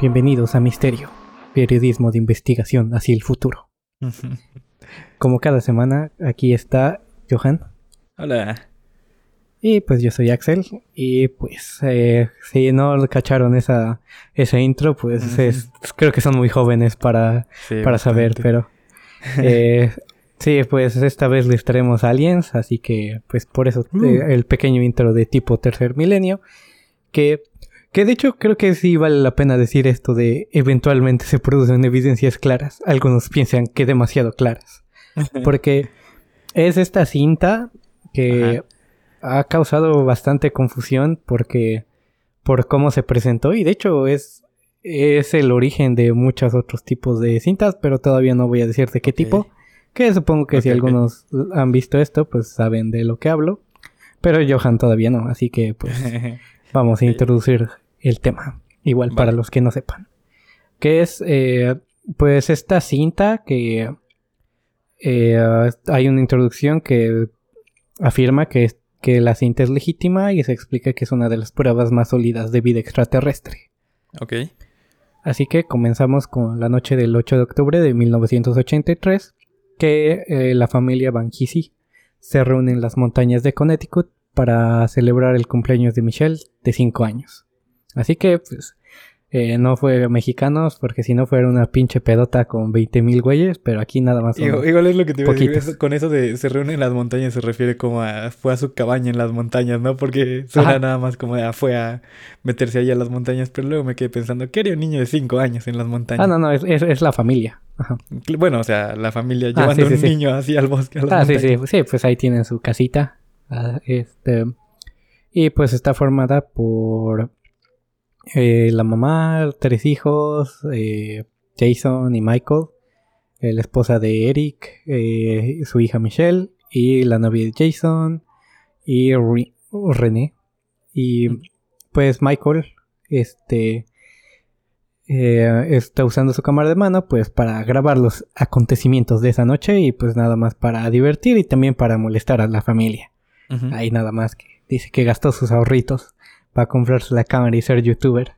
Bienvenidos a Misterio, periodismo de investigación hacia el futuro. Como cada semana, aquí está Johan. Hola. Y pues yo soy Axel. Y pues eh, si no cacharon esa, esa intro, pues es- creo que son muy jóvenes para, Sí, para saber, pero... eh, sí, pues esta vez les traemos aliens, así que pues por eso Uh. eh, el pequeño intro de tipo tercer milenio, que... Que de hecho creo que sí vale la pena decir esto de eventualmente se producen evidencias claras. Algunos piensan que demasiado claras. Porque es esta cinta que ha causado bastante confusión porque por cómo se presentó y de hecho es es el origen de muchos otros tipos de cintas, pero todavía no voy a decir de qué tipo, que supongo que si algunos han visto esto, pues saben de lo que hablo, pero Johan todavía no, así que pues vamos a introducir el tema, igual Vale. para los que no sepan. Que es, eh, pues, esta cinta que eh, hay una introducción que afirma que, es- que la cinta es legítima y se explica que es una de las pruebas más sólidas de vida extraterrestre. ok. Así que comenzamos con la noche del 8 de octubre de 1983, que eh, la familia Banjisi se reúne en las montañas de Connecticut para celebrar el cumpleaños de Michelle de 5 años. Así que, pues, eh, no fue mexicanos, porque si no fuera una pinche pedota con 20.000 güeyes, pero aquí nada más Igual, igual es lo que te iba a decir. poquitos. eso- con eso de se reúne en las montañas se refiere como a fue a su cabaña en las montañas, ¿no? Porque suena Ajá. nada más como a fue a meterse ahí a las montañas, pero luego me quedé pensando, ¿qué haría un niño de 5 años en las montañas? Ah, no, no, es, es- es la familia. Ajá. Bueno, o sea, la familia Ah, llevando sí, sí, un sí. niño así al bosque a las Ah, sí, montañas. sí, sí, pues ahí tienen su casita. Ah, este, y pues está formada por eh, la mamá, tres hijos, eh, Jason y Michael, eh, la esposa de Eric, su hija Michelle y la novia de Jason y Re- René. Y pues Michael, este, está usando su cámara de mano pues para grabar los acontecimientos de esa noche y pues nada más para divertir y también para molestar a la familia. Ahí nada más que dice que gastó sus ahorritos para comprarse la cámara y ser youtuber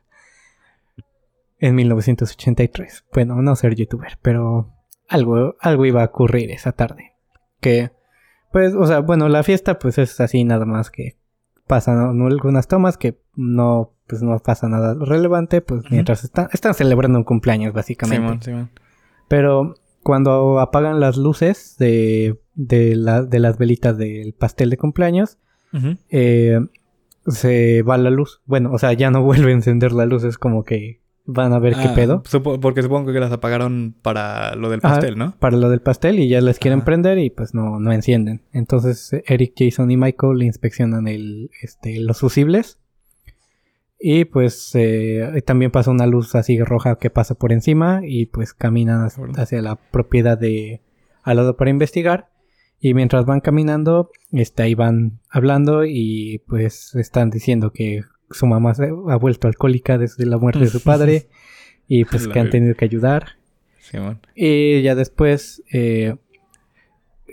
en 1983. Bueno, no ser youtuber, pero algo, algo iba a ocurrir esa tarde. Que, pues, o sea, bueno, la fiesta pues es así nada más que pasan algunas tomas que no, pues no pasa nada relevante, pues mientras están, están celebrando un cumpleaños básicamente. Simón, Simón. Pero cuando apagan las luces de, de, la- de las velitas del pastel de cumpleaños, eh, se va la luz. Bueno, o sea, ya no vuelve a encender la luz, es como que van a ver qué Ah, pedo supo- porque supongo que las apagaron para lo del Ajá. pastel, ¿no? para lo del pastel y ya les quieren Ajá. prender y pues no, no encienden. Entonces Eric, Jason y Michael inspeccionan el, este, los fusibles. Y pues eh, también pasa una luz así roja que pasa por encima y pues caminan hacia la propiedad de al lado para investigar. Y mientras van caminando, este, ahí van hablando y pues están diciendo que su mamá se ha vuelto alcohólica desde la muerte de su padre y pues La que han tenido que ayudar. Simón. Y ya después, eh,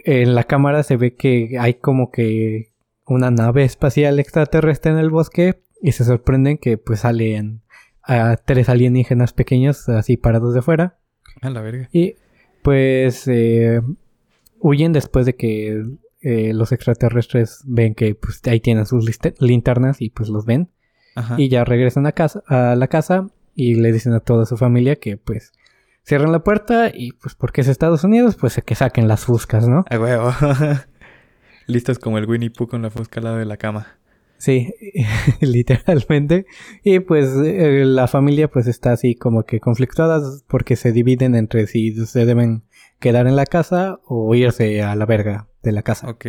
en la cámara se ve que hay como que una nave espacial extraterrestre en el bosque y se sorprenden que pues salen a tres alienígenas pequeños así parados de fuera A la verga. y pues eh, huyen después de que eh, los extraterrestres ven que pues ahí tienen sus linternas y pues los ven Ajá. y ya regresan a casa a la casa y le dicen a toda su familia que pues cierran la puerta y pues porque es Estados Unidos pues que saquen las fuscas, ¿no? A huevo. Listos como el Winnie Pooh con la fusca al lado de la cama. Sí, literalmente. Y pues eh, la familia pues está así como que conflictuadas porque se dividen entre si se deben quedar en la casa o irse a la verga de la casa. Ok.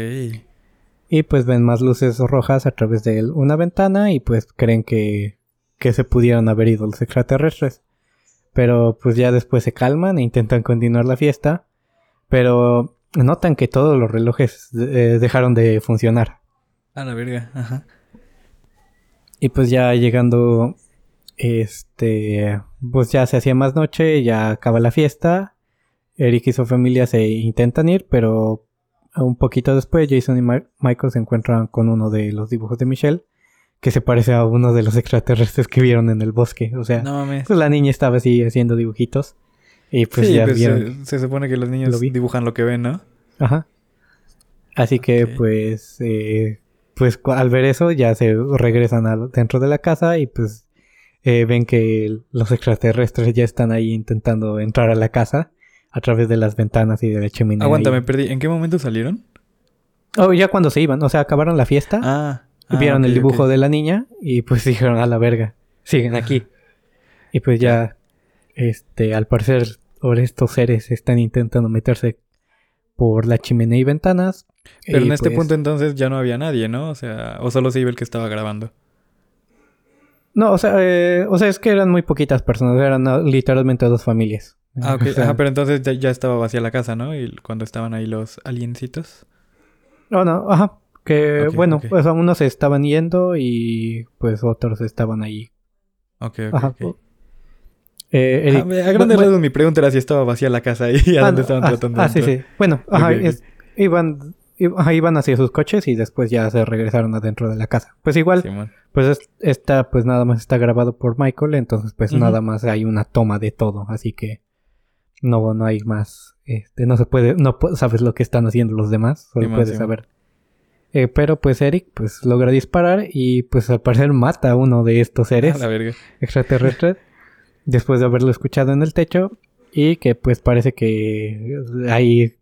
Y pues ven más luces rojas a través de una ventana y pues creen que, que se pudieron haber ido los extraterrestres. Pero pues ya después se calman e intentan continuar la fiesta. Pero notan que todos los relojes eh, dejaron de funcionar. A la verga. Ajá. Y pues ya llegando, este, pues ya se hacía más noche, ya acaba la fiesta. Eric y su familia se intentan ir, pero un poquito después, Jason y Ma- Michael se encuentran con uno de los dibujos de Michelle, que se parece a uno de los extraterrestres que vieron en el bosque. O sea, No pues la niña estaba así haciendo dibujitos. Y pues sí, ya pues, vieron. se, se supone que los niños Lo dibujan lo que ven, ¿no? Ajá. Así que pues, eh, pues al ver eso ya se regresan al- dentro de la casa y pues eh, ven que los extraterrestres ya están ahí intentando entrar a la casa a través de las ventanas y de la chimenea. Aguanta, me perdí. ¿En qué momento salieron? Oh, ya cuando se iban, o sea, acabaron la fiesta, Ah. ah, vieron el dibujo de la niña y pues dijeron a la verga, siguen aquí. Y pues ya, este, al parecer, ahora estos seres están intentando meterse por la chimenea y ventanas. Pero y, en este pues, punto entonces ya no había nadie, ¿no? O sea, o solo se iba el que estaba grabando. No, o sea, eh, o sea, es que eran muy poquitas personas, eran ah, literalmente dos familias. Ah, ok. Ajá, pero entonces ya, ya estaba vacía la casa, ¿no? Y cuando estaban ahí los aliencitos. No, no, ajá. Que Ok, bueno, ok. pues a unos se estaban yendo y pues otros estaban ahí. Ok, ok, Ajá. ok. Eh, Ah, a grandes bueno, rasgos mi pregunta era si estaba vacía la casa y a ah, dónde estaban ah, tratando de Ah, sí, sí. Bueno, ajá, es- iban, iban hacia sus coches y después ya se regresaron adentro de la casa. Pues igual, Simón. pues es- esta pues nada más está grabado por Michael, entonces pues Ujú. nada más hay una toma de todo, así que no, no hay más, este, no se puede, no sabes lo que están haciendo los demás, solo puedes saber. Eh, pero pues Eric pues logra disparar y pues al parecer mata a uno de estos seres A la verga. extraterrestres después de haberlo escuchado en el techo y que pues parece que ahí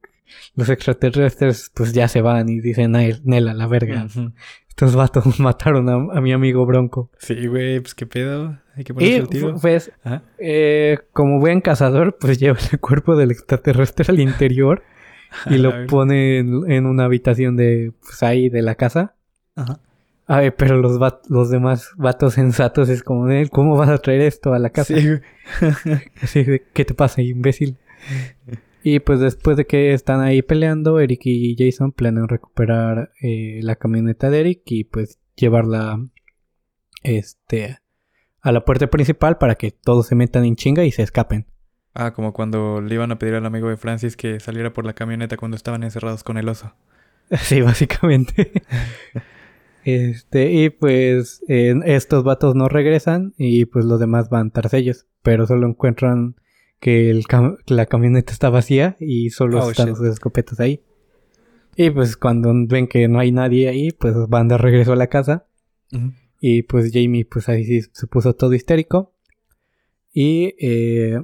los extraterrestres pues ya se van y dicen Nela, la verga. Estos vatos mataron a, a mi amigo Bronco. Sí, güey, pues qué pedo. Hay que ponerse Y el tiro. pues, Ajá. eh, como buen cazador, pues lleva el cuerpo del extraterrestre al interior y lo pone en, en una habitación de, pues ahí de la casa. Ajá. Ay, pero los, va- los demás vatos sensatos es como, ¿cómo vas a traer esto a la casa? Sí. Así ¿qué te pasa, imbécil? Y pues después de que están ahí peleando, Eric y Jason planean recuperar eh, la camioneta de Eric y pues llevarla este a la puerta principal para que todos se metan en chinga y se escapen. Ah, como cuando le iban a pedir al amigo de Francis que saliera por la camioneta cuando estaban encerrados con el oso. Sí, básicamente. este, y pues eh, estos vatos no regresan y pues los demás van tras ellos, pero solo encuentran que el cam- que la camioneta está vacía y solo Oh, están shit. sus escopetas ahí. Y pues cuando ven que no hay nadie ahí, pues van de regreso a la casa Ujú. y pues Jamie pues ahí sí se puso todo histérico. Y eh,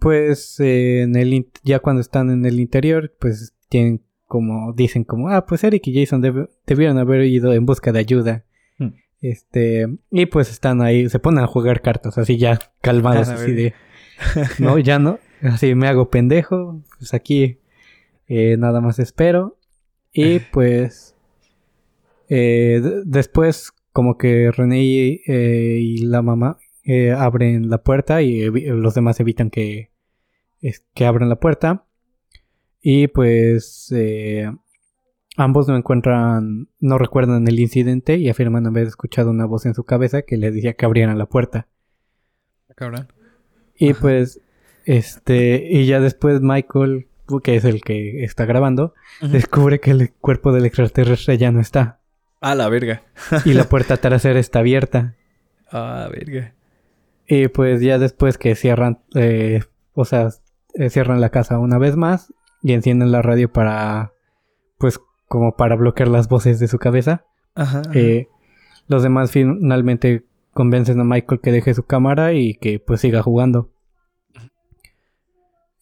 pues eh, en el in- ya cuando están en el interior pues tienen como dicen como ah pues Eric y Jason deb- debieron haber ido en busca de ayuda. Hmm. Este y pues están ahí, se ponen a jugar cartas así ya calmados Ah, así de no, ya no, así me hago pendejo, pues aquí eh, nada más espero. Y pues eh, después como que René y, eh, y la mamá abren la puerta y los demás evitan que, es- que abran la puerta. Y pues ambos no encuentran, no recuerdan el incidente y afirman haber escuchado una voz en su cabeza que les decía que abrieran la puerta. Cabrón. Y Ajá. pues, este, y ya después Michael, que es el que está grabando, descubre que el cuerpo del extraterrestre ya no está. Ah, la verga. Y la puerta trasera está abierta. Ah, verga. Y pues ya después que cierran, eh, o sea, eh, cierran la casa una vez más y encienden la radio para, pues, como para bloquear las voces de su cabeza. Ajá. ajá. Eh, los demás finalmente convencen a Michael que deje su cámara y que pues siga jugando.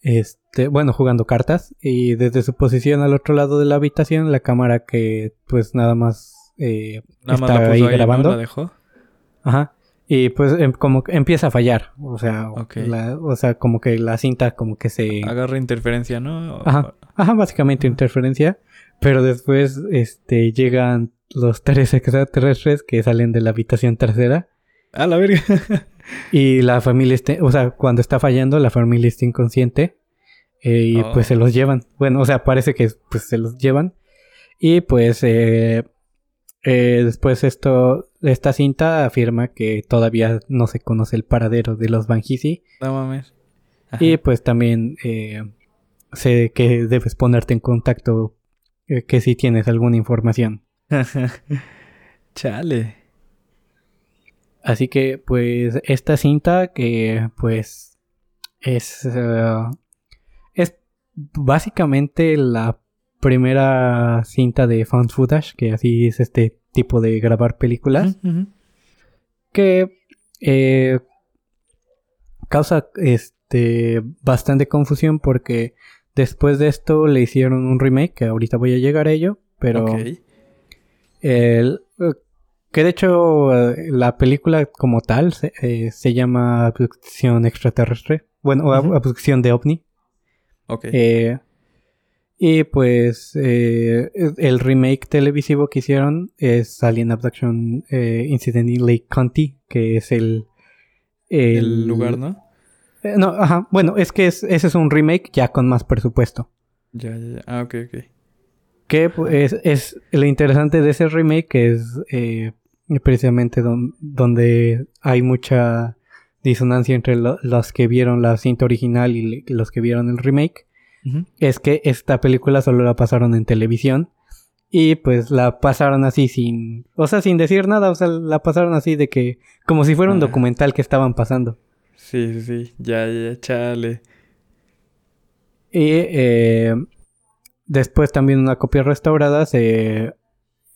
Este, bueno, jugando cartas. Y desde su posición al otro lado de la habitación, la cámara que pues nada más eh, Nada más está la puso ahí ahí, ¿no? grabando. ¿La dejó? Ajá. Y pues em- como que empieza a fallar. O sea, la- o sea, como que la cinta como que se... Agarra interferencia, ¿no? O- Ajá. Ajá, básicamente interferencia. Pero después, este, llegan los tres extraterrestres que salen de la habitación trasera. Ah, la verga. Y la familia está, o sea, cuando está fallando, la familia está inconsciente. eh, y Oh. pues se los llevan. Bueno, o sea, parece que pues se los llevan. Y pues eh, eh, después esto, esta cinta afirma que todavía no se conoce el paradero de los Banjisi. no mames. Ajá. Y pues también sé que debes ponerte en contacto que sí tienes alguna información. Chale. Así que, pues, esta cinta que, pues, es, eh, es básicamente la primera cinta de found footage, que así es este tipo de grabar películas, que eh, causa este bastante confusión porque después de esto le hicieron un remake, que ahorita voy a llegar a ello, pero el, que de hecho eh, la película como tal se, eh, llama Abducción extraterrestre, bueno, Abducción de ovni. Ok. Y pues eh, el remake televisivo que hicieron es Alien Abduction eh, Incident in Lake County, que es el... El, lugar, ¿no? Eh, no, ajá. Bueno, es que ese es un remake ya con más presupuesto. Ya, ya, ya. Ah, ok, ok. Que pues, es lo interesante de ese remake, es eh, precisamente donde hay mucha disonancia entre los que vieron la cinta original y los que vieron el remake es que esta película solo la pasaron en televisión. Y pues la pasaron así sin. O sea, sin decir nada. O sea, la pasaron así de que. Como si fuera un ah. documental que estaban pasando. Sí, sí, sí. Ya, ya, chale. Y eh, después también una copia restaurada se,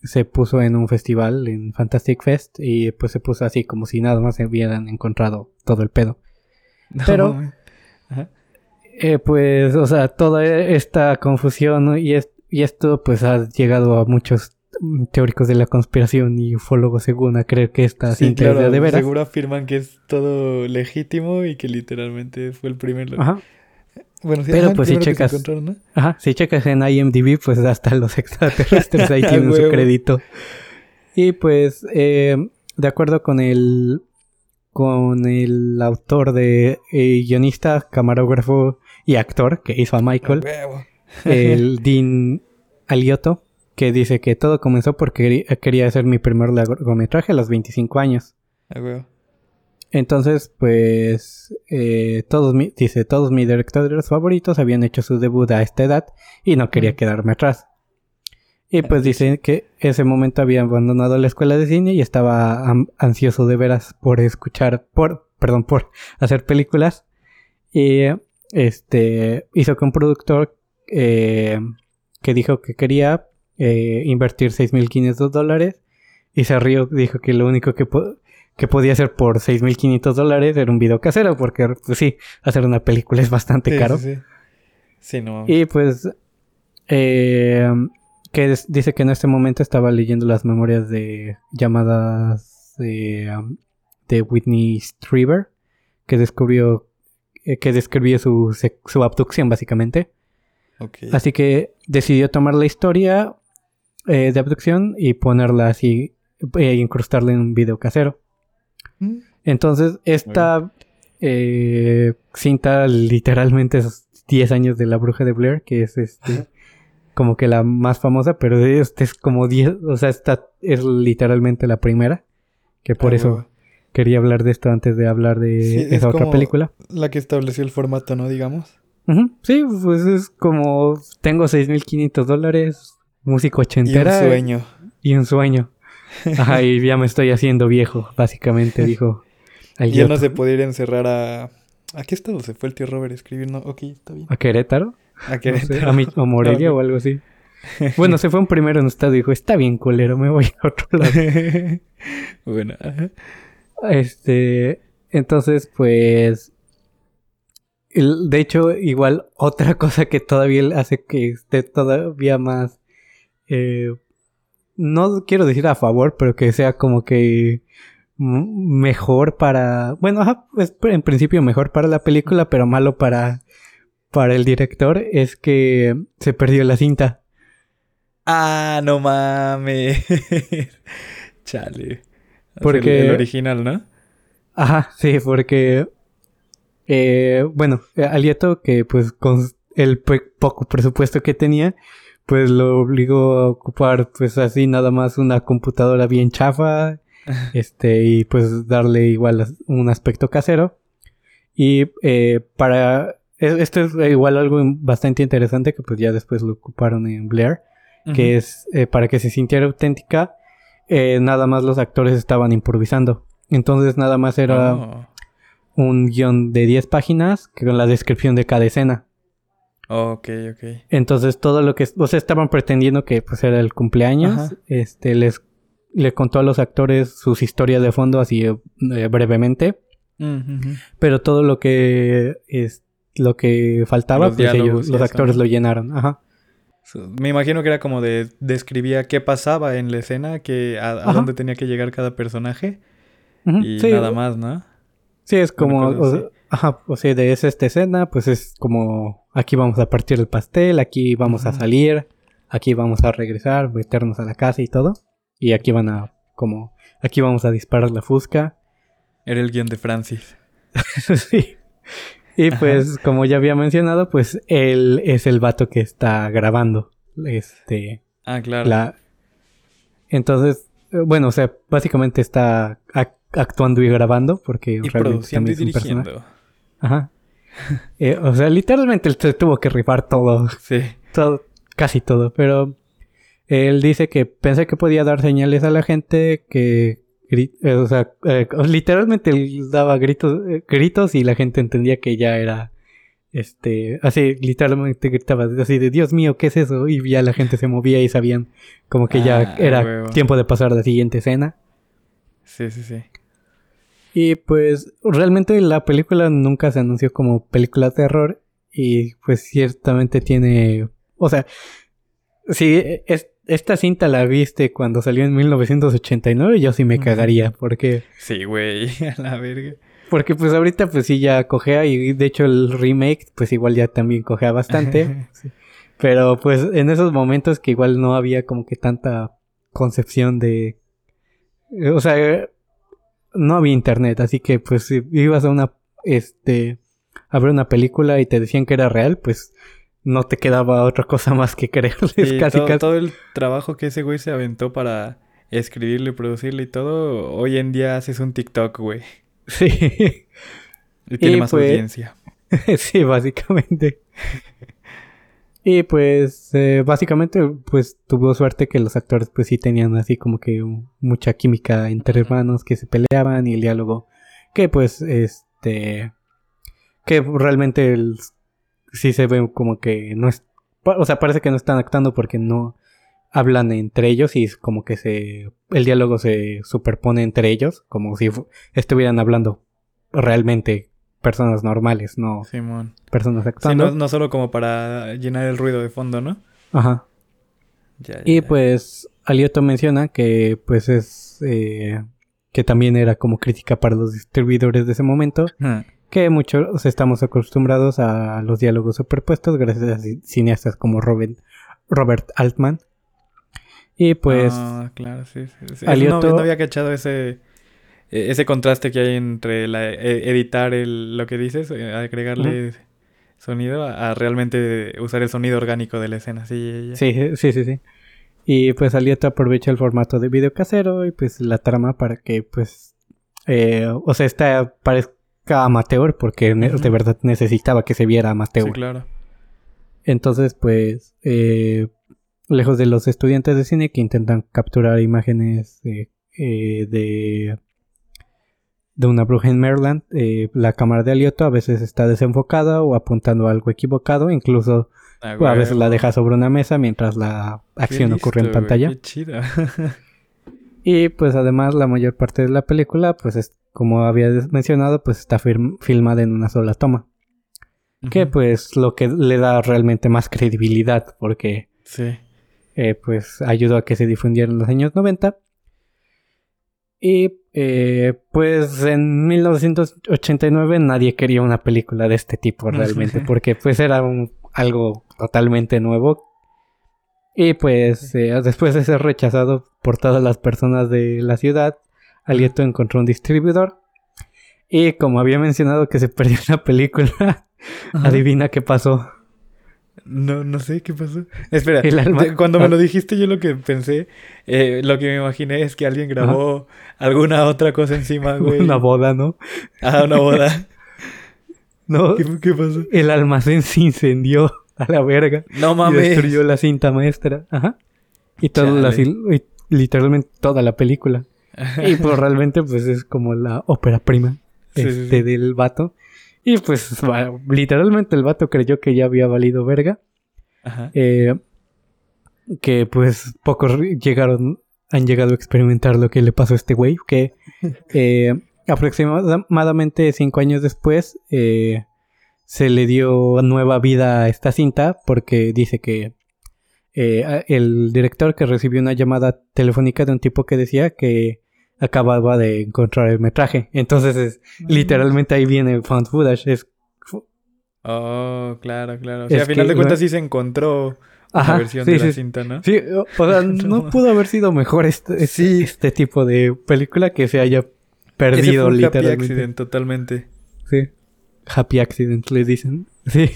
se puso en un festival, en Fantastic Fest. Y pues se puso así como si nada más se hubieran encontrado todo el pedo. Pero. Eh, pues, o sea, toda esta confusión y, y esto pues ha llegado a muchos teóricos de la conspiración y ufólogos según a creer que esta sí, claro, de veras. Seguro afirman que es todo legítimo y que literalmente fue el primer... Ajá. Bueno, Pero pues si checas... Ajá, si checas en IMDb, pues hasta los extraterrestres ahí tienen su crédito. Y pues, eh, de acuerdo con el... Con el autor de eh, guionista, camarógrafo y actor que hizo a Michael, el Dean Alioto, que dice que todo comenzó porque quería hacer mi primer largometraje a los 25 años. Entonces, pues, eh, todos dice, todos mis directores favoritos habían hecho su debut a esta edad y no quería quedarme atrás. Y pues dice que ese momento había abandonado la escuela de cine y estaba ansioso de veras por escuchar, por, perdón, por hacer películas. Y este, hizo que un productor eh, que dijo que quería eh, invertir 6.500 dólares y se rió, dijo que lo único que, que podía hacer por 6.500 dólares era un video casero, porque pues sí, hacer una película es bastante caro. Sí, sí. no. Y pues, eh, que dice que en este momento estaba leyendo las memorias de llamadas de, de Whitney Strieber, que descubrió eh, que describía su, su abducción básicamente. Así que decidió tomar la historia eh, de abducción y ponerla así, e incrustarla en un video casero. Mm. Entonces, esta cinta literalmente es 10 años de la bruja de Blair, que es este como que la más famosa, pero este es como 10, o sea, esta es literalmente la primera, que por ah, eso quería hablar de esto antes de hablar de esa otra película. La que estableció el formato, ¿no? Digamos. Sí, pues es como tengo 6.500 dólares, músico ochentera. Y un sueño. Y un sueño. Ajá, y ya me estoy haciendo viejo, básicamente, dijo. Y él no se podía ir a encerrar a... ¿A qué estado se fue el tío Robert escribiendo? Ok, está bien. ¿A Querétaro? A Querétaro. a, mi, Morelia o algo así. Bueno, se fue un primero en un estado y dijo, está bien culero, me voy a otro lado. bueno, ajá. Este, entonces, pues, de hecho, igual otra cosa que todavía hace que esté todavía más, eh, no quiero decir a favor, pero que sea como que mejor para, bueno, es en principio mejor para la película, pero malo para, para el director, es que se perdió la cinta. Ah, no mames. Chale. Porque... El, original, ¿no? Ajá, sí, porque... Eh, bueno, Alieto, que pues con el poco presupuesto que tenía, pues lo obligó a ocupar pues así nada más una computadora bien chafa, este, y pues darle igual un aspecto casero. Y eh, para... Esto es igual algo bastante interesante que pues ya después lo ocuparon en Blair. que es eh, para que se sintiera auténtica, eh, nada más los actores estaban improvisando. Entonces nada más era Oh. un guion de 10 páginas con la descripción de cada escena. Ok, ok. Entonces todo lo que, o sea, estaban pretendiendo que pues era el cumpleaños, Ajá. este les le contó a los actores sus historias de fondo así eh, brevemente, Mm, ujú. pero todo lo que es lo que faltaba, Los pues ellos, los actores lo llenaron, ajá. Me imagino que era como de describía qué pasaba en la escena, que a, a dónde tenía que llegar cada personaje Ujú, y sí, nada más, ¿no? Sí, es como, ajá, o sea, de esa esta escena, pues es como, aquí vamos a partir el pastel, aquí vamos a salir, aquí vamos a regresar, meternos a la casa y todo. Y aquí van a, como, aquí vamos a disparar la fusca. Era el guion de Francis. sí. Y pues, como ya había mencionado, pues él es el vato que está grabando. Este, Ah, claro. la... Entonces, bueno, o sea, básicamente está ac- actuando y grabando porque y realmente produciendo y también es un personaje. Ajá. Eh, o sea, literalmente él se tuvo que rifar todo, Sí. todo, casi todo, pero él dice que pensé que podía dar señales a la gente que, gri- eh, o sea, eh, literalmente él daba gritos, eh, gritos y la gente entendía que ya era, este, así, literalmente gritaba así de Dios mío, ¿qué es eso? Y ya la gente se movía y sabían como que ya Ah, era huevo. tiempo de pasar a la siguiente escena. Sí, sí, sí. Y pues realmente la película nunca se anunció como película de terror y pues ciertamente tiene, o sea, si es- esta cinta la viste cuando salió en 1989, yo sí me cagaría porque Sí, güey. A la verga. porque pues ahorita pues sí ya cojea y de hecho el remake pues igual ya también cojea bastante, pero pues en esos momentos que igual no había como que tanta concepción de o sea, no había internet, así que pues si ibas a una este a ver una película y te decían que era real, pues no te quedaba otra cosa más que creerles Sí, casi todo, casi. todo el trabajo que ese güey se aventó para escribirle, producirle y todo, hoy en día haces un TikTok, güey. Sí. Y tiene Y más pues- audiencia. sí, básicamente. y pues eh, básicamente pues tuvo suerte que los actores pues sí tenían así como que mucha química entre hermanos que se peleaban y el diálogo que pues este que realmente el- sí se ve como que no es o sea parece que no están actuando porque no hablan entre ellos y es como que se el diálogo se superpone entre ellos como si estuvieran hablando realmente personas normales no Simón. personas Sí, actuando. no, no solo como para llenar el ruido de fondo, ¿no? Ajá. Ya, ya, Y pues Alioto menciona que pues es eh, que también era como crítica para los distribuidores de ese momento, Ah, que muchos estamos acostumbrados a los diálogos superpuestos gracias a ci- cineastas como Robert, Robert Altman. Y pues Ah, claro, sí. sí, sí. Alioto- No, no había cachado ese, ese contraste que hay entre la, e- editar el, lo que dices, eh, agregarle sonido, a, a realmente usar el sonido orgánico de la escena. Sí, sí, sí, sí, sí. Y pues Alioto aprovecha el formato de video casero y pues la trama para que pues eh, o sea, esta parezca amateur porque de verdad necesitaba que se viera amateur. Sí, claro. Entonces, pues, eh, lejos de los estudiantes de cine que intentan capturar imágenes eh, de, de una bruja en Maryland, eh, la cámara de Alioto a veces está desenfocada o apuntando a algo equivocado, incluso Ah, a veces la deja sobre una mesa mientras la acción ocurre en pantalla. Qué chido. Y pues además la mayor parte de la película, pues es, como había mencionado, pues está filmada en una sola toma. Que pues lo que le da realmente más credibilidad, porque Sí. eh, pues ayudó a que se difundiera en los años 90. Y eh, pues en 1989 nadie quería una película de este tipo realmente, porque pues era un- algo totalmente nuevo. Y pues eh, después de ser rechazado por todas las personas de la ciudad, Alieto encontró un distribuidor. Y como había mencionado que se perdió la película, Ajá. adivina qué pasó. No, no sé qué pasó. Espera, El alma- de- cuando ah. me lo dijiste, yo lo que pensé, eh, lo que me imaginé es que alguien grabó alguna otra cosa encima, güey. Una boda, ¿no? Ah, una boda. No, ¿Qué, qué pasó? el almacén se incendió a la verga. No Y mames. destruyó la cinta maestra. Ajá. Y, todo la, y literalmente toda la película. y pues realmente pues es como la ópera prima este, del vato. Y pues literalmente el vato creyó que ya había valido verga. Ajá. Eh, que pues pocos llegaron, han llegado a experimentar lo que le pasó a este güey. Que eh, aproximadamente cinco años después eh, se le dio nueva vida a esta cinta porque dice que eh, el director que recibió una llamada telefónica de un tipo que decía que acababa de encontrar el metraje. Entonces, es, mm. literalmente ahí viene found footage. Es, oh, claro, claro. O sea, a final de cuentas sí se encontró la versión de la cinta, ¿no? Sí, o sea, no pudo haber sido mejor este, este, este, tipo de película que se haya perdido Ese fue Happy accident, totalmente. Sí. Happy accident, le dicen. Sí.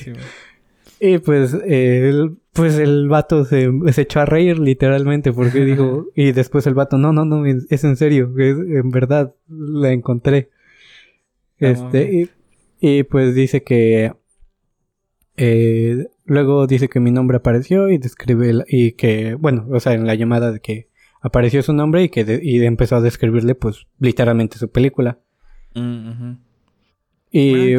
y pues, el, pues el vato se, se, echó a reír literalmente porque dijo, y después el vato, no, no, no, es en serio, es, en verdad la encontré. Este, y, pues dice que eh, luego dice que mi nombre apareció y describe y que, bueno, o sea, en la llamada de que apareció su nombre y que y empezó a describirle pues literalmente su película. Mm, y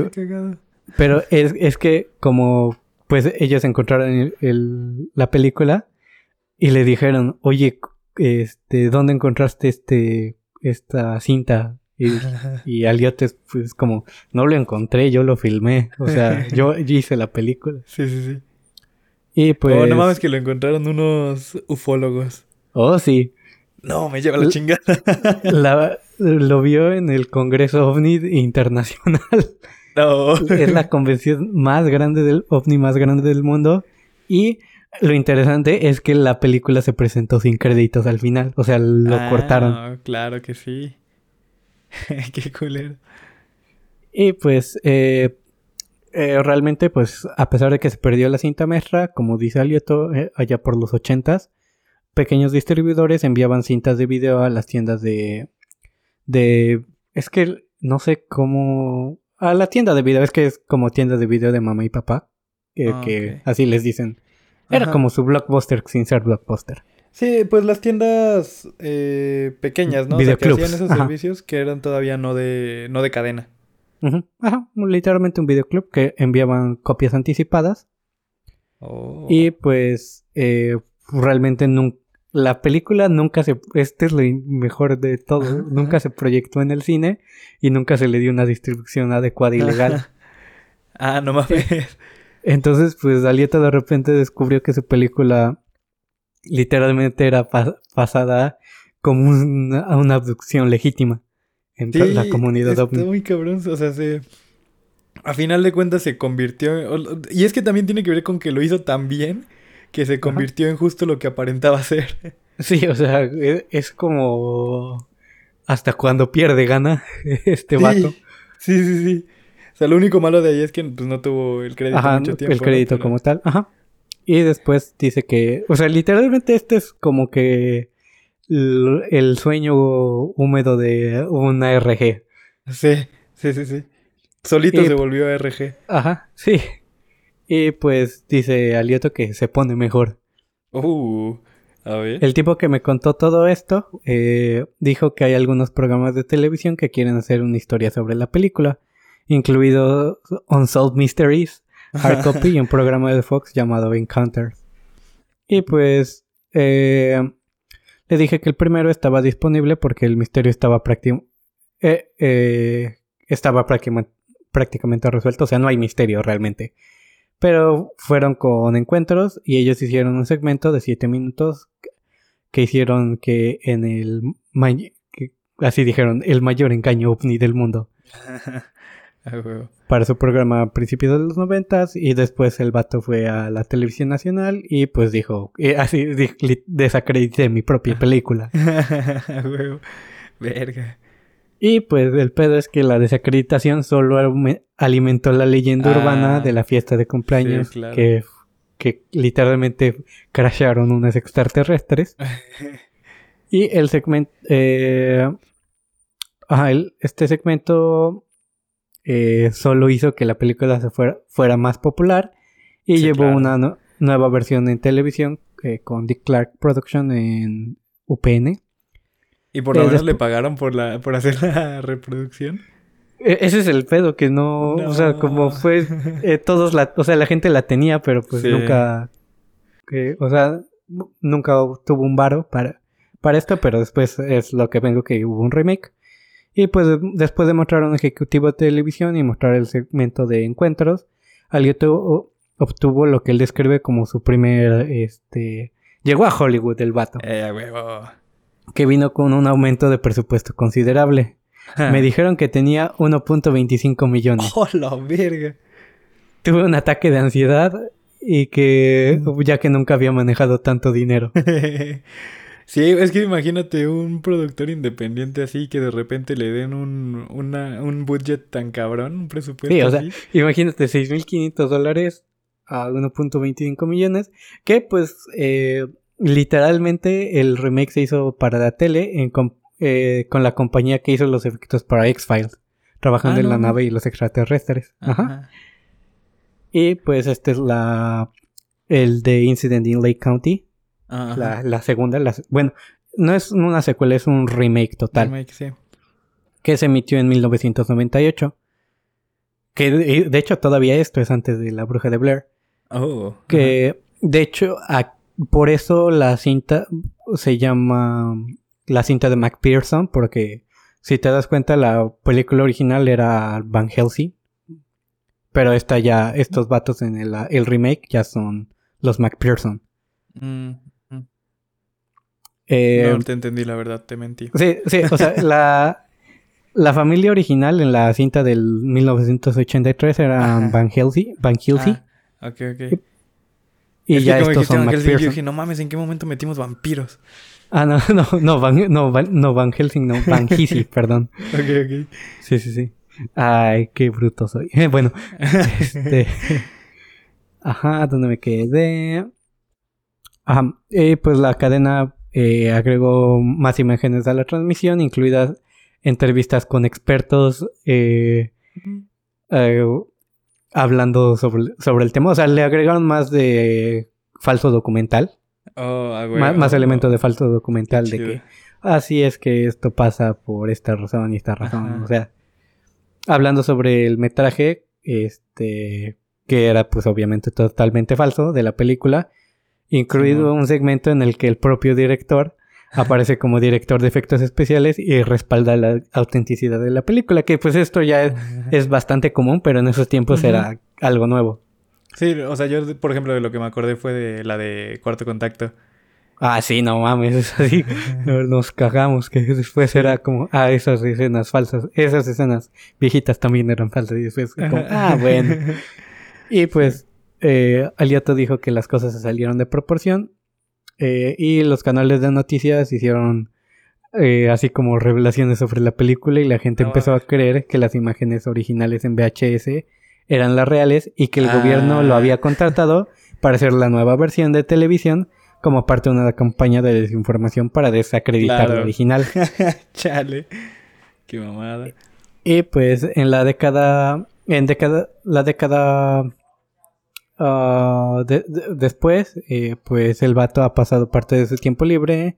pero es, es que como pues ellos encontraron la película y le dijeron, oye, este, ¿dónde encontraste este, esta cinta? Y, y Aliotes, pues como, no lo encontré, yo lo filmé. O sea, yo, hice la película. Sí, sí, sí. Y pues... Oh, no mames que lo encontraron unos ufólogos. Oh, sí. No, me lleva la chingada. lo vio en el Congreso OVNI Internacional. No. Es la convención más grande del ovni más grande del mundo. Y lo interesante es que la película se presentó sin créditos al final. O sea, lo ah, cortaron. Claro que sí. Qué culero. Y pues, eh, eh, realmente, pues, a pesar de que se perdió la cinta maestra, como dice Alioto, eh, allá por los ochentas, pequeños distribuidores enviaban cintas de video a las tiendas de. de. Es que no sé cómo a la tienda de video. Es que es como tienda de video de mamá y papá. Que, ah, así les dicen. Era como su blockbuster sin ser blockbuster. Sí, pues las tiendas eh, pequeñas, ¿no? O sea, que hacían esos servicios que eran todavía no de, no de cadena. Ajá, literalmente un videoclub que enviaban copias anticipadas. Oh. Y pues eh, realmente nunca la película nunca se, este es lo mejor de todo, nunca se proyectó en el cine y nunca se le dio una distribución adecuada y legal. ah, no mames. Entonces, pues Alieta de repente descubrió que su película literalmente era pasada como una, una, abducción legítima en la comunidad está muy cabrón, o sea, se... A final de cuentas se convirtió... Y es que también tiene que ver con que lo hizo tan bien que se convirtió en justo lo que aparentaba ser. Sí, o sea, e, es, como hasta cuando pierde gana este vato. Sí, sí, sí. O sea, lo único malo de ahí es que pues, no tuvo el crédito mucho tiempo. El crédito como tal, ajá. Y después dice que, o sea, literalmente este es como que el, sueño húmedo de una RG. Sí, sí, sí, sí. Solito se volvió RG. Ajá, sí. Y pues dice Alioto que se pone mejor. Uh, a ver. El tipo que me contó todo esto eh, dijo que hay algunos programas de televisión que quieren hacer una historia sobre la película, incluido Unsolved Mysteries, Hard Copy y un programa de Fox llamado Encounters. Y pues eh, le dije que el primero estaba disponible porque el misterio estaba eh, estaba prácticamente resuelto, o sea, no hay misterio realmente. Pero fueron con encuentros y ellos hicieron un segmento de 7 minutos que hicieron que en el... así dijeron, el mayor engaño ovni del mundo. para su programa a principios de los noventas y después el vato fue a la televisión nacional y pues dijo, así desacredité mi propia película. Verga. Y pues el pedo es que la desacreditación solo alimentó la leyenda urbana de la fiesta de cumpleaños que, que literalmente crasharon unas extraterrestres. y el segmento... Eh, ajá, este segmento eh, solo hizo que la película se fuera, fuera más popular y llevó una nueva versión en televisión eh, con Dick Clark Production en UPN. ¿Y por lo Eh, menos le pagaron por, la, por hacer la reproducción? E- Ese es el pedo, que no, o sea, como fue, eh, todos la, o sea, la gente la tenía, pero pues Sí. nunca, que, o sea, nu- nunca tuvo un varo para, para esto, pero después es lo que vengo que hubo un remake. Y pues después de mostrar a un ejecutivo de televisión y mostrar el segmento de encuentros, tuvo- obtuvo lo que él describe como su primer, este, llegó a Hollywood el vato, Eh, huevo. Que vino con un aumento de presupuesto considerable. Me dijeron que tenía 1.25 millones. ¡Oh, la verga! Tuve un ataque de ansiedad y que ya que nunca había manejado tanto dinero. sí, es que imagínate un productor independiente así que de repente le den un, una, un budget tan cabrón, un presupuesto Sí, o sea, así. imagínate 6.500 dólares a 1.25 millones, que pues eh, literalmente el remake se hizo para la tele en eh, con la compañía que hizo los efectos para X-Files, trabajando Ah, en la nave y los extraterrestres. Ajá. Ajá. Y pues este es la el de Incident in Lake County, Ajá. la, la segunda, la, bueno, no es una secuela, es un remake total. Remake, sí. que se emitió en 1998. Que de, de hecho todavía esto es antes de La Bruja de Blair. Oh. Que de hecho a- por eso la cinta se llama la cinta de McPherson porque si te das cuenta la película original era Van Helsing. Pero esta ya, estos vatos en el, el remake ya son los McPherson. ajá. Mm, mm. Eh, no te entendí, la verdad, te mentí. Sí, sí, o sea, la, la familia original en la cinta del 1983 era. Van Helsing, Van Helsing Ah, ok, ok. Y Es que ya como estos son Helsing, yo dije, no mames, ¿en qué momento metimos vampiros? Ah, no, no, no, Van, no, Van, no, Van Helsing, no, Van Helsing, perdón. Ok, ok. Sí, sí, sí. Ay, qué bruto soy. bueno, este... Ajá, ¿dónde me quedé? Ajá, eh, pues la cadena eh, agregó más imágenes a la transmisión, incluidas entrevistas con expertos eh, eh, hablando sobre, sobre el tema. O sea, le agregaron más de falso documental. Oh, ah, más oh, elementos oh. de falso documental de que así es que esto pasa por esta razón y esta razón. Ajá. O sea, hablando sobre el metraje, este, que era pues obviamente totalmente falso de la película, incluido un segmento en el que el propio director aparece como director de efectos especiales y respalda la autenticidad de la película, que pues esto ya es, es bastante común, pero en esos tiempos era algo nuevo. Sí, o sea, yo, por ejemplo, de lo que me acordé fue de la de Cuarto Contacto. Ah, sí, no mames, es así. No, Nos cagamos que después era como, ah, esas escenas falsas, esas escenas viejitas también eran falsas. Y después, como, ah, bueno. Y pues, eh, Aliato dijo que las cosas se salieron de proporción. Eh, y los canales de noticias hicieron eh, así como revelaciones sobre la película. Y la gente No empezó a creer que las imágenes originales en VHS eran las reales y que el Ah. gobierno lo había contratado para hacer la nueva versión de televisión como parte de una campaña de desinformación para desacreditar Claro. la original. Chale. Qué mamada. Y pues en la década, en década, la década ah, de- de- después, eh, pues el vato ha pasado parte de su tiempo libre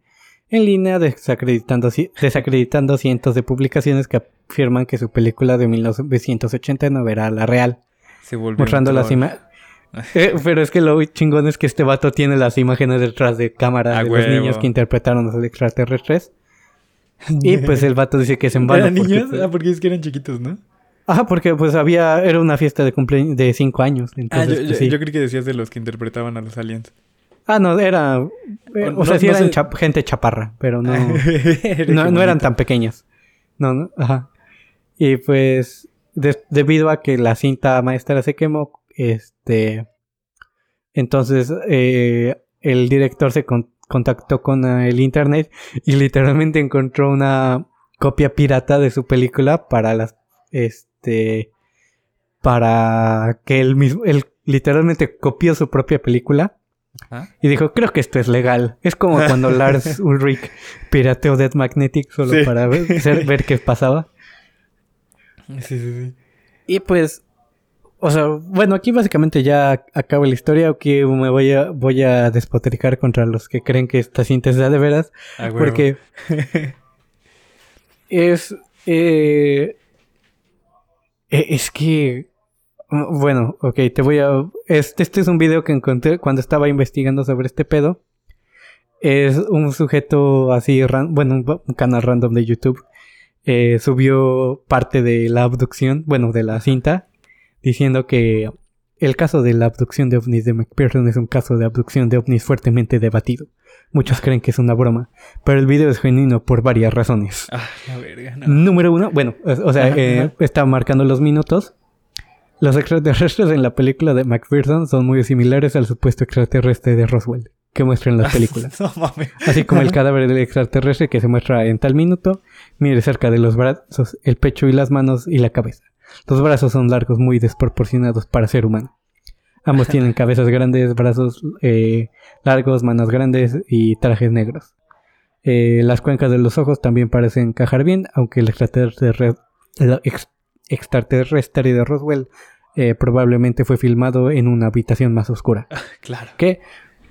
en línea desacreditando, desacreditando cientos de publicaciones que afirman que su película de 1989 era la real, Se volvió. mostrando las imágenes. pero es que lo chingón es que este vato tiene las imágenes detrás de cámara de los niños que interpretaron a los extraterrestres. Y pues el vato dice que es en vano. ¿Eran porque, niños? Ah, porque es que eran chiquitos, ¿no? Ajá, porque pues había, era una fiesta de cumpleaños de cinco años. Ah, yo, pues, yo, sí. yo creí que decías de los que interpretaban a los aliens. Ah, no, era, eh, O o, sea, sí no eran gente chaparra, pero no, no, no eran tan pequeñas. No, no, ajá. Y pues, de- debido a que la cinta maestra se quemó, este, entonces eh, el director se con- contactó con el internet y literalmente encontró una copia pirata de su película para las, este, para que él mismo, él literalmente copió su propia película y dijo, creo que esto es legal. Es como cuando Lars Ulrich pirateó Dead Magnetic solo Sí. para ver, ser- ver qué pasaba. Sí, sí, sí. Y pues, o sea, bueno, aquí básicamente ya acaba la historia. Aquí me voy a, voy a despotricar contra los que creen que esta cinta es de veras. porque es. Eh, es que. Bueno, ok, te voy a. Este, este es un video que encontré cuando estaba investigando sobre este pedo. Es un sujeto así, bueno, un canal random de YouTube. Eh, subió parte de la abducción, bueno, de la cinta diciendo que el caso de la abducción de ovnis de McPherson es un caso de abducción de ovnis fuertemente debatido. Muchos creen que es una broma, pero el video es genuino por varias razones. Ah, la verga, Número uno, bueno, o sea, eh, está marcando los minutos. Los extraterrestres en la película de McPherson son muy similares al supuesto extraterrestre de Roswell que muestra en las películas. Así como el cadáver del extraterrestre que se muestra en tal minuto, mire cerca de los brazos, el pecho y las manos y la cabeza. Los brazos son largos, muy desproporcionados para ser humano. Ambos tienen cabezas grandes, brazos eh, largos, manos grandes y trajes negros. Eh, las cuencas de los ojos también parecen encajar bien, aunque el extraterrestre, de Roswell eh, probablemente fue filmado en una habitación más oscura. Claro. Que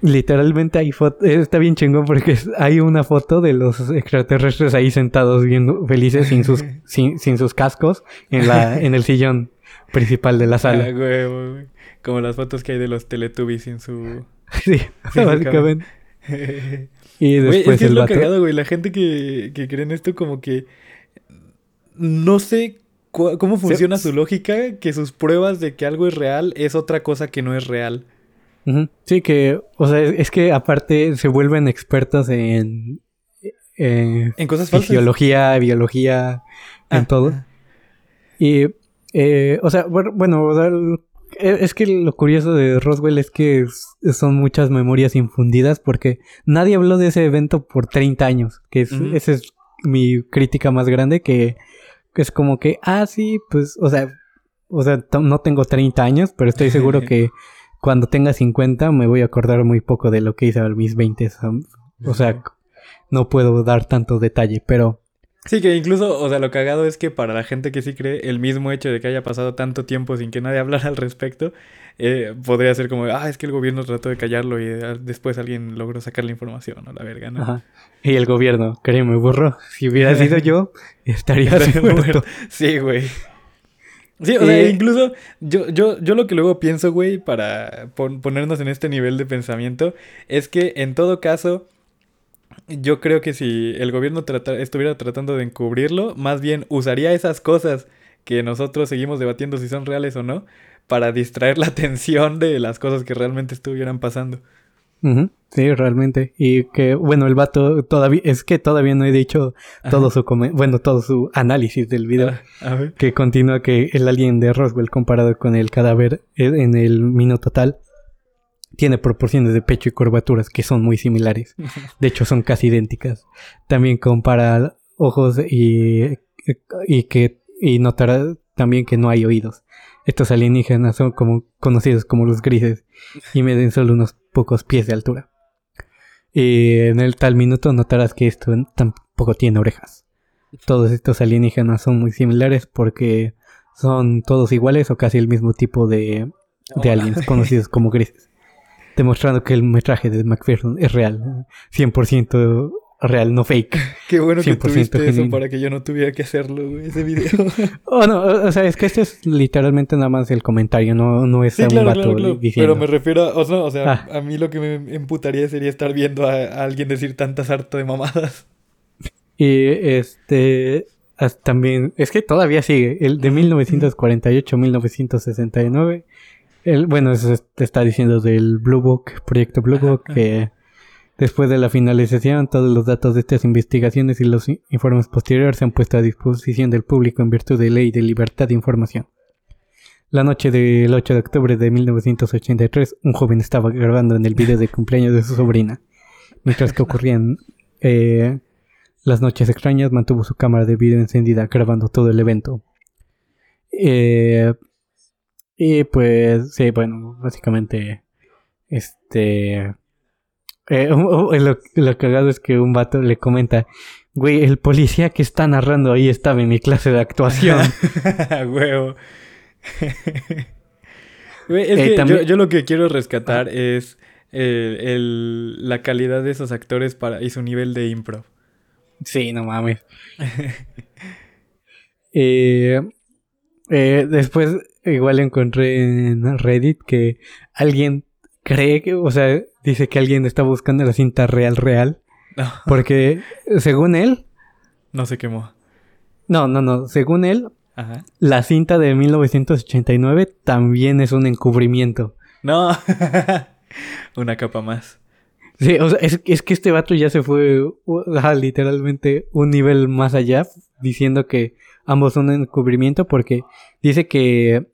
literalmente hay foto, está bien chingón porque hay una foto de los extraterrestres ahí sentados viendo felices sin sus, sin, sus cascos en la, en el sillón principal de la sala. Ah, Como las fotos que hay de los Teletubbies en su. Sí, básicamente. y después es que es lo cagado, güey. La gente que, que cree en esto, como que. No sé cómo funciona su lógica, que sus pruebas de que algo es real es otra cosa que no es real. Sí, que, o sea, es, que aparte se vuelven expertos en... en cosas Fisiología, biología, en ah, todo. Ah. Y, eh, o sea, bueno, e, es que lo curioso de Roswell es que son muchas memorias infundidas porque nadie habló de ese evento por 30 años, que es, esa es mi crítica más grande, que, que, es como que, ah, sí, pues, o sea, o sea, no tengo 30 años, pero estoy seguro que cuando tenga 50 me voy a acordar muy poco de lo que hice a mis 20. O sea, no puedo dar tanto detalle, pero... Sí, que incluso, o sea, lo cagado es que para la gente que sí cree, el mismo hecho de que haya pasado tanto tiempo sin que nadie hablara al respecto, eh, podría ser como, ah, es que el gobierno trató de callarlo y eh, después alguien logró sacar la información, ¿no? La verga, ¿no? Ajá. Y el gobierno, créeme, burro, si hubiera sido yo, estaría muerto. Sí, güey. Sí, o sea, eh, incluso yo, yo, yo lo que luego pienso, güey, para ponernos en este nivel de pensamiento, es que en todo caso, yo creo que si el gobierno estuviera tratando de encubrirlo, más bien usaría esas cosas que nosotros seguimos debatiendo si son reales o no, para distraer la atención de las cosas que realmente estuvieran pasando. Sí, realmente. Y que, bueno, el vato todavía, es que todavía no he dicho todo su, bueno, todo su análisis del video. Ah, que continúa que el alien de Roswell comparado con el cadáver e, en el minuto total tiene proporciones de pecho y curvaturas que son muy similares. De hecho, son casi idénticas. También compara ojos y, y que, y notará también que no hay oídos. Estos alienígenas son como conocidos como los grises y miden solo unos pocos pies de altura. Y en el tal minuto notarás que esto tampoco tiene orejas. Todos estos alienígenas son muy similares porque son todos iguales o casi el mismo tipo de, de aliens conocidos como grises. Demostrando que el metraje de McPherson es real. 100% real, no fake. Qué bueno que tuviste eso para que yo no tuviera que hacerlo, ese video. oh, no, o sea, es que este es literalmente nada más el comentario, no, no es un vato Pero me refiero a, o sea, ah. a mí lo que me emputaría sería estar viendo a, alguien decir tantas harto de mamadas. Y este también, es que todavía sigue, el de 1948-1969. El, bueno, eso te está diciendo del Blue Book, proyecto Blue Book, que Después de la finalización, todos los datos de estas investigaciones y los informes posteriores se han puesto a disposición del público en virtud de ley de libertad de información. La noche del 8 de octubre de 1983, un joven estaba grabando en el video de cumpleaños de su sobrina. Mientras que ocurrían eh, las noches extrañas, mantuvo su cámara de video encendida grabando todo el evento. Eh, y pues, sí, bueno, básicamente, este eh, lo, lo, cagado es que un vato le comenta, güey, el policía que está narrando ahí estaba en mi clase de actuación. Huevo. es que yo, lo que quiero rescatar es el, la calidad de esos actores para, y su nivel de improv. Sí, no mames. eh, eh, después igual encontré en Reddit que alguien cree que, o sea, dice que alguien está buscando la cinta real real. Porque según él... No se quemó. No, no, no. Según él, la cinta de 1989 también es un encubrimiento. No. Una capa más. Sí, o sea, es, que este vato ya se fue literalmente un nivel más allá, diciendo que ambos son un encubrimiento porque dice que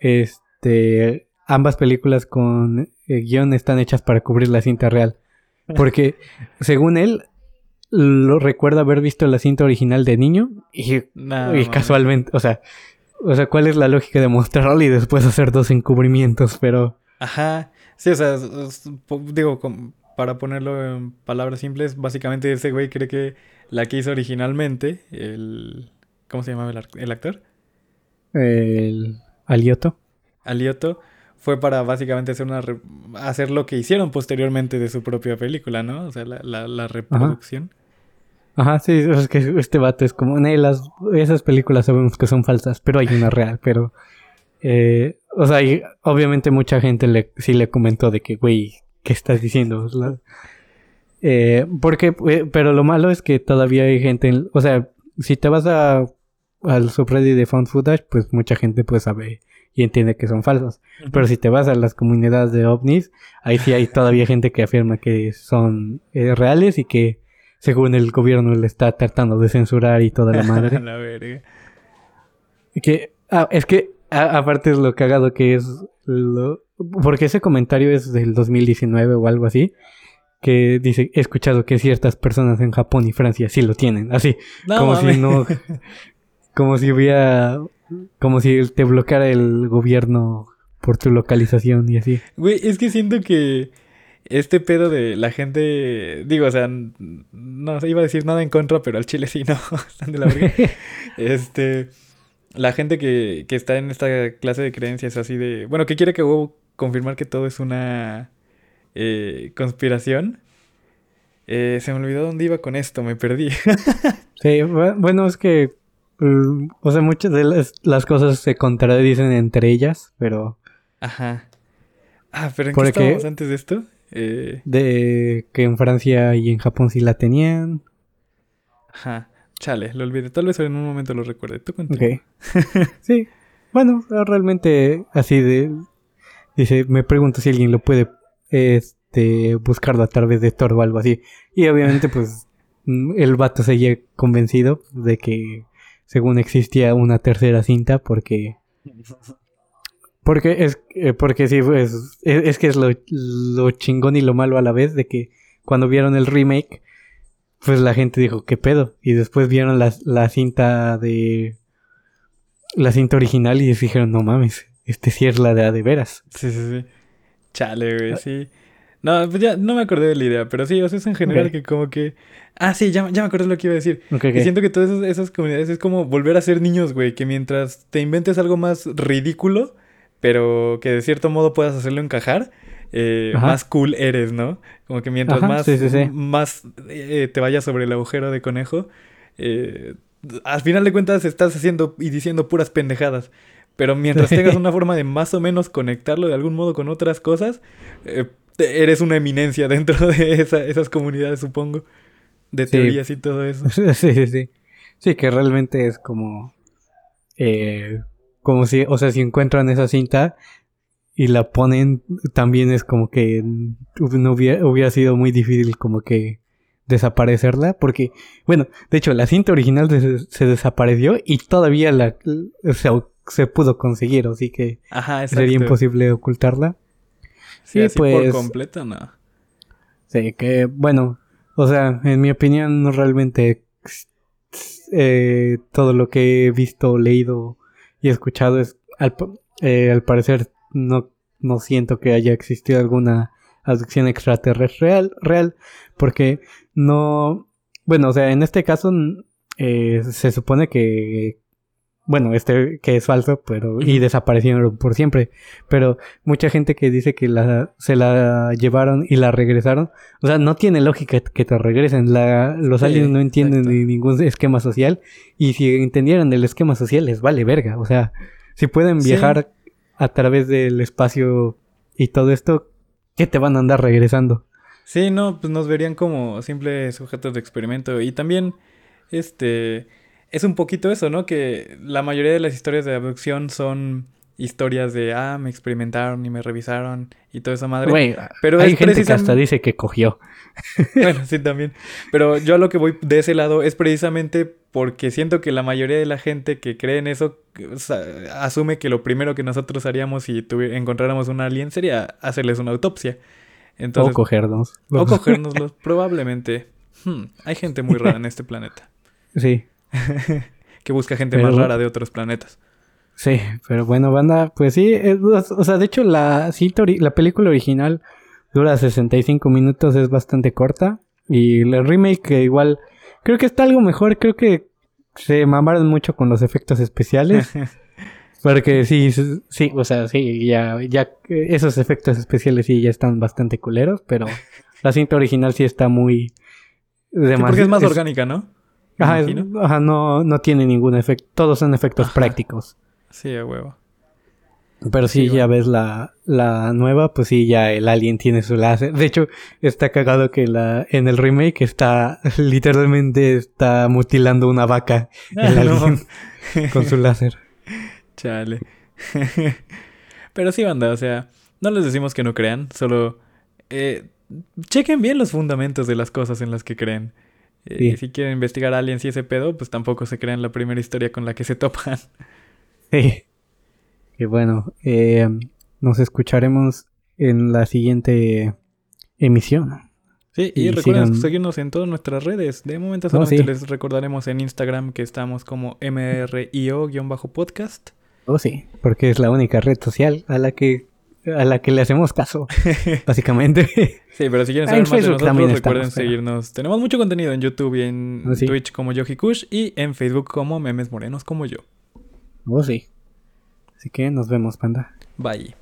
este ambas películas con eh, guion están hechas para cubrir la cinta real. Porque, según él, lo recuerda haber visto la cinta original de niño y, casualmente, o sea, o sea, ¿cuál es la lógica de mostrarlo y después hacer dos encubrimientos? Pero... Ajá. Sí, o sea, digo, para ponerlo en palabras simples, básicamente ese güey cree que la que hizo originalmente, el... ¿Cómo se llamaba el, actor? El... Alioto. Alioto fue para básicamente hacer una hacer lo que hicieron posteriormente de su propia película, ¿no? O sea, la, la, reproducción. Ajá, sí, es que este vato es como, las, esas películas sabemos que son falsas, pero hay una real, pero, eh, o sea, obviamente mucha gente le, sí le comentó de que, güey, ¿qué estás diciendo? eh, porque, eh, pero lo malo es que todavía hay gente, o sea, si te vas a, al subreddit de found footage, pues mucha gente pues sabe y entiende que son falsos. Pero si te vas a las comunidades de ovnis, ahí sí hay todavía gente que afirma que son eh, reales y que según el gobierno le está tratando de censurar y toda la madre. la verga. Que, ah, es que aparte es lo cagado que es lo, porque ese comentario es del 2019 o algo así que dice he escuchado que ciertas personas en Japón y Francia sí lo tienen así como si no como si hubiera como si te bloqueara el gobierno por tu localización y así. Güey, es que siento que este pedo de la gente, digo, o sea, no iba a decir nada en contra, pero al chile sí, no, están de la verga. este, la gente que, que está en esta clase de creencias así de, bueno, que quiere que hubo confirmar que todo es una eh, conspiración. Eh, se me olvidó dónde iba con esto, me perdí. sí, bueno, es que o sea, muchas de las, cosas se contradicen entre ellas, pero... Ajá. Ah, pero ¿en qué estábamos antes de esto? Eh... De que en Francia y en Japón sí la tenían. Ajá. Chale, lo olvidé. Tal vez en un momento lo recuerde. Tú Ok. sí. Bueno, realmente así de... Dice, me pregunto si alguien lo puede este, buscarlo a través de Tor o algo así. Y obviamente pues mm, el vato seguía convencido de que según existía una tercera cinta porque porque es eh, porque sí pues, es, que es lo, chingón y lo malo a la vez de que cuando vieron el remake pues la gente dijo qué pedo y después vieron la, la cinta de la cinta original y dijeron no mames este sí es la de a de veras sí sí sí. Chale güey sí. No, pues ya no me acordé de la idea, pero sí, o sea, es en general que como que... Ah, sí, ya, ya me acordé lo que iba a decir. Que siento que todas esas, comunidades es como volver a ser niños, güey, que mientras te inventes algo más ridículo, pero que de cierto modo puedas hacerlo encajar, eh, más cool eres, ¿no? Como que mientras más, más eh, te vayas sobre el agujero de conejo, eh, al final de cuentas estás haciendo y diciendo puras pendejadas. Pero mientras tengas una forma de más o menos conectarlo de algún modo con otras cosas, eres una eminencia dentro de esas comunidades, supongo. De teorías y todo eso. sí, sí, sí. Sí, que realmente es como. Eh, como si, o sea, si encuentran esa cinta y la ponen, también es como que no hubiera, hubiera sido muy difícil como que desaparecerla, porque, bueno, de hecho, la cinta original se, desapareció y todavía la, se, pudo conseguir, así que sería imposible ocultarla. Sí, pues. Por completo, no. Sí, que bueno, o sea, en mi opinión, no realmente eh, todo lo que he visto, leído y escuchado es, al, eh, al parecer, no, no siento que haya existido alguna abducción extraterrestre real, real, porque no, bueno, o sea, en este caso eh, se supone que bueno, este que es falso, pero y desaparecieron por siempre. Pero mucha gente que dice que la, se la llevaron y la regresaron, o sea, no tiene lógica que te regresen. La, los aliens no entienden ni ningún esquema social y si entendieran el esquema social les vale verga. O sea, si pueden viajar a través del espacio y todo esto, ¿qué te van a andar regresando? Sí, no, pues nos verían como simples sujetos de experimento y también, este es un poquito eso, ¿no? Que la mayoría de las historias de abducción son historias de, ah, me experimentaron y me revisaron y toda esa madre. pero hay gente que hasta dice que cogió. bueno, sí, también. Pero yo a lo que voy de ese lado es precisamente porque siento que la mayoría de la gente que cree en eso asume que lo primero que nosotros haríamos si encontráramos un alien sería hacerles una autopsia. Entonces, o cogernos. O cogernoslos, probablemente. Hmm, hay gente muy rara en este planeta. Sí. que busca gente más rara de otros planetas. Sí, pero bueno, banda, pues sí, o sea, de hecho la, la película original dura 65 minutos, es bastante corta. Y el remake que igual, creo que está algo mejor, creo que se mamaron mucho con los efectos especiales. Porque sí, sí, o sea, sí, ya, ya, esos efectos especiales sí ya están bastante culeros, pero la cinta original sí está muy... porque es más orgánica, ¿no? Ajá, no, no tiene ningún efecto. Todos son efectos prácticos. Sí, a huevo. Pero si ya ves la, la nueva, pues sí, ya el alien tiene su láser. De hecho, está cagado que la, en el remake está, literalmente está mutilando una vaca el alien con su láser. Chale. Pero sí, banda, o sea, no les decimos que no crean, solo eh, chequen bien los fundamentos de las cosas en las que creen. Y si quieren investigar a aliens y ese pedo, pues tampoco se crean la primera historia con la que se topan. Sí. Y bueno, eh, nos escucharemos en la siguiente emisión. Sí, y, recuerden seguirnos en todas nuestras redes. De momento oh, solamente les recordaremos en Instagram que estamos como MRIO-podcast. Oh, sí, porque es la única red social a la que a la que le hacemos caso, básicamente. Sí, pero si quieren saber más de nosotros, recuerden seguirnos. Tenemos mucho contenido en YouTube y en oh, Twitch como Kush y en Facebook como Memes Morenos como yo. Oh, sí. Así que nos vemos, panda. Bye.